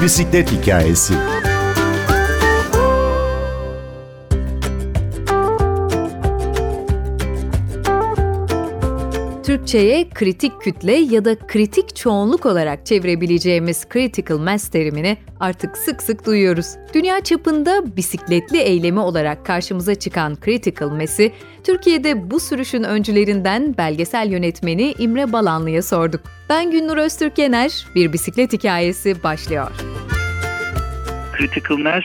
Bir bisiklet hikayesi. Türkçe'ye kritik kütle ya da kritik çoğunluk olarak çevirebileceğimiz critical mass terimini artık sık sık duyuyoruz. Dünya çapında bisikletli eylemi olarak karşımıza çıkan critical mass'i Türkiye'de bu sürüşün öncülerinden belgesel yönetmeni İmre Balanlı'ya sorduk. Ben Günnur Öztürk Yener, bir bisiklet hikayesi başlıyor. Critical mass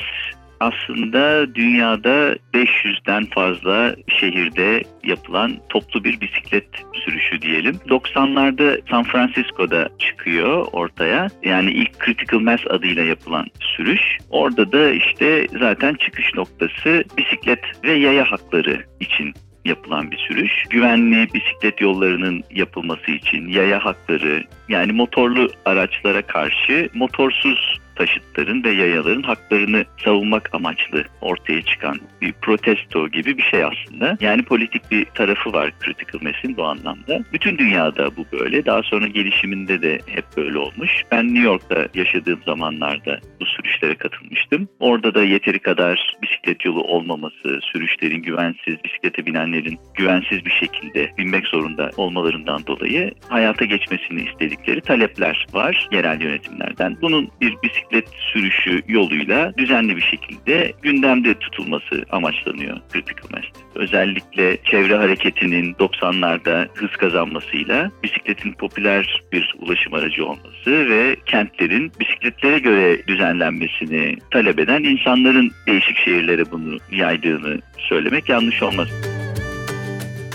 aslında dünyada 500'den fazla şehirde yapılan toplu bir bisiklet sürüşü diyelim. 90'larda San Francisco'da çıkıyor ortaya. Yani ilk Critical Mass adıyla yapılan sürüş. Orada da işte zaten çıkış noktası bisiklet ve yaya hakları için yapılan bir sürüş. Güvenli bisiklet yollarının yapılması için yaya hakları yani motorlu araçlara karşı motorsuz taşıtların ve yayaların haklarını savunmak amaçlı ortaya çıkan bir protesto gibi bir şey aslında. Yani politik bir tarafı var Critical Mass'in bu anlamda. Bütün dünyada bu böyle. Daha sonra gelişiminde de hep böyle olmuş. Ben New York'ta yaşadığım zamanlarda bu sürüşlere katılmıştım. Orada da yeteri kadar bisiklet yolu olmaması, sürüşlerin güvensiz, bisiklete binenlerin güvensiz bir şekilde binmek zorunda olmalarından dolayı hayata geçmesini istedikleri talepler var yerel yönetimlerden. Bunun bir bisiklet bisiklet sürüşü yoluyla düzenli bir şekilde gündemde tutulması amaçlanıyor Critical Mass. Özellikle çevre hareketinin 90'larda hız kazanmasıyla bisikletin popüler bir ulaşım aracı olması ve kentlerin bisikletlere göre düzenlenmesini talep eden insanların değişik şehirlere bunu yaydığını söylemek yanlış olmaz.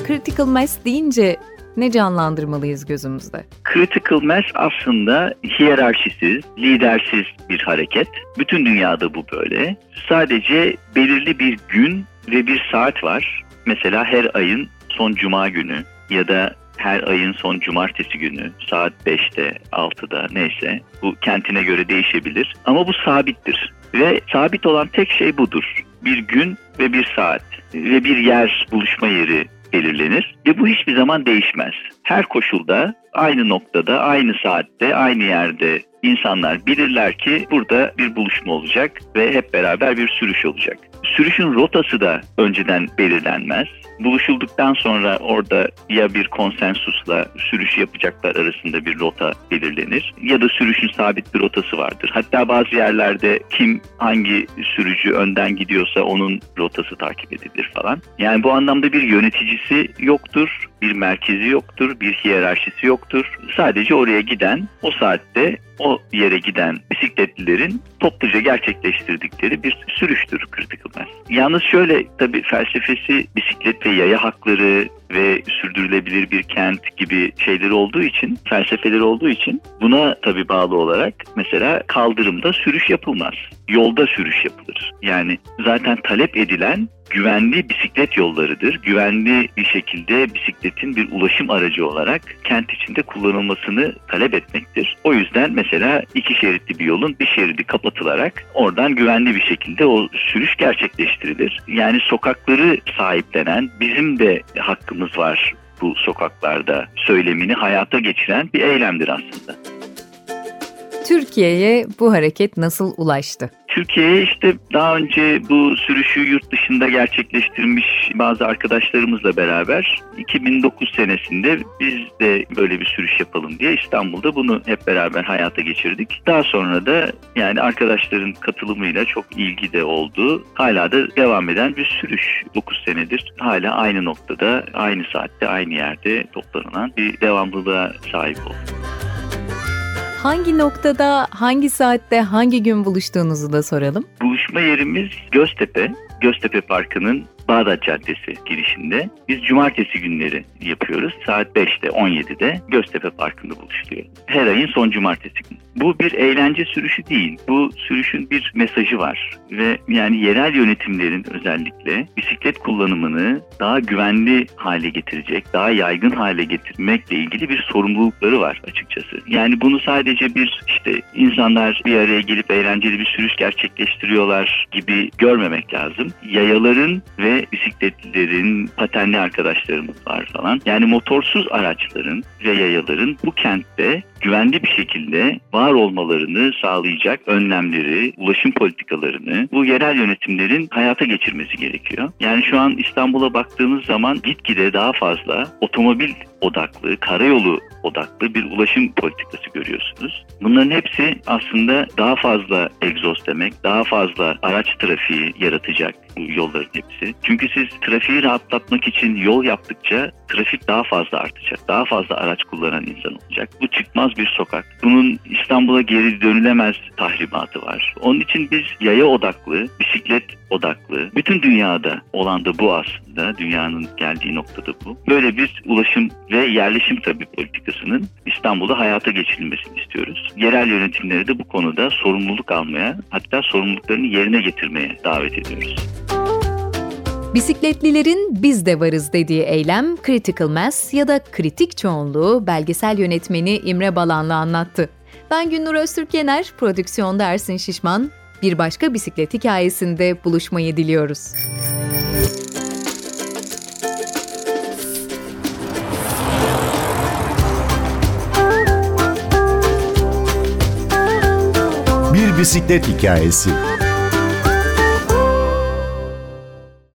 Critical Mass deyince ne canlandırmalıyız gözümüzde? Critical mass aslında hiyerarşisiz, lidersiz bir hareket. Bütün dünyada bu böyle. Sadece belirli bir gün ve bir saat var. Mesela her ayın son cuma günü ya da her ayın son cumartesi günü saat 5'te 6'da neyse bu kentine göre değişebilir ama bu sabittir ve sabit olan tek şey budur. Bir gün ve bir saat ve bir yer buluşma yeri belirlenir ve bu hiçbir zaman değişmez. Her koşulda aynı noktada, aynı saatte, aynı yerde insanlar bilirler ki burada bir buluşma olacak ve hep beraber bir sürüş olacak. Sürüşün rotası da önceden belirlenmez. Buluşulduktan sonra orada ya bir konsensusla sürüş yapacaklar arasında bir rota belirlenir ya da sürüşün sabit bir rotası vardır. Hatta bazı yerlerde kim hangi sürücü önden gidiyorsa onun rotası takip edilir falan. Yani bu anlamda bir yöneticisi yoktur, bir merkezi yoktur, bir hiyerarşisi yoktur. Sadece oraya giden o saatte o yere giden bisikletlilerin topluca gerçekleştirdikleri bir sürüştür Critical Mass. Yalnız şöyle tabii felsefesi bisiklet ve yaya hakları ve sürdürülebilir bir kent gibi şeyleri olduğu için, felsefeleri olduğu için buna tabii bağlı olarak mesela kaldırımda sürüş yapılmaz. Yolda sürüş yapılır. Yani zaten talep edilen güvenli bisiklet yollarıdır. Güvenli bir şekilde bisikletin bir ulaşım aracı olarak kent içinde kullanılmasını talep etmektir. O yüzden mesela iki şeritli bir yolun bir şeridi kapatılarak oradan güvenli bir şekilde o sürüş gerçekleştirilir. Yani sokakları sahiplenen bizim de hakkımız var bu sokaklarda söylemini hayata geçiren bir eylemdir aslında. Türkiye'ye bu hareket nasıl ulaştı? Türkiye'ye işte daha önce bu sürüşü yurt dışında gerçekleştirmiş bazı arkadaşlarımızla beraber 2009 senesinde biz de böyle bir sürüş yapalım diye İstanbul'da bunu hep beraber hayata geçirdik. Daha sonra da yani arkadaşların katılımıyla çok ilgi de oldu. Hala da devam eden bir sürüş 9 senedir. Hala aynı noktada, aynı saatte, aynı yerde toplanılan bir devamlılığa sahip oldu. Hangi noktada, hangi saatte, hangi gün buluştuğunuzu da soralım. Buluşma yerimiz Göztepe. Göztepe Parkı'nın Bağdat Caddesi girişinde. Biz cumartesi günleri yapıyoruz. Saat 5'te 17'de Göztepe Parkı'nda buluşuyor. Her ayın son cumartesi günü. Bu bir eğlence sürüşü değil. Bu sürüşün bir mesajı var. Ve yani yerel yönetimlerin özellikle bisiklet kullanımını daha güvenli hale getirecek, daha yaygın hale getirmekle ilgili bir sorumlulukları var açıkçası. Yani bunu sadece bir işte insanlar bir araya gelip eğlenceli bir sürüş gerçekleştiriyorlar gibi görmemek lazım. Yayaların ve içinde bisikletlilerin, patenli arkadaşlarımız var falan. Yani motorsuz araçların ve yayaların bu kentte güvenli bir şekilde var olmalarını sağlayacak önlemleri, ulaşım politikalarını bu yerel yönetimlerin hayata geçirmesi gerekiyor. Yani şu an İstanbul'a baktığımız zaman gitgide daha fazla otomobil odaklı, karayolu odaklı bir ulaşım politikası görüyorsunuz. Bunların hepsi aslında daha fazla egzoz demek, daha fazla araç trafiği yaratacak bu yolların hepsi. Çünkü siz trafiği rahatlatmak için yol yaptıkça trafik daha fazla artacak. Daha fazla araç kullanan insan olacak. Bu çıkmaz bir sokak. Bunun İstanbul'a geri dönülemez tahribatı var. Onun için biz yaya odaklı, bisiklet odaklı, bütün dünyada olan da bu aslında. Dünyanın geldiği noktada bu. Böyle bir ulaşım ve yerleşim tabii politikasının İstanbul'da hayata geçirilmesini istiyoruz. Yerel yönetimleri de bu konuda sorumluluk almaya hatta sorumluluklarını yerine getirmeye davet ediyoruz. Bisikletlilerin biz de varız dediği eylem Critical Mass ya da kritik çoğunluğu belgesel yönetmeni İmre Balanlı anlattı. Ben Günnur Öztürk Yener, prodüksiyonda Ersin Şişman. Bir başka bisiklet hikayesinde buluşmayı diliyoruz. Bir bisiklet hikayesi.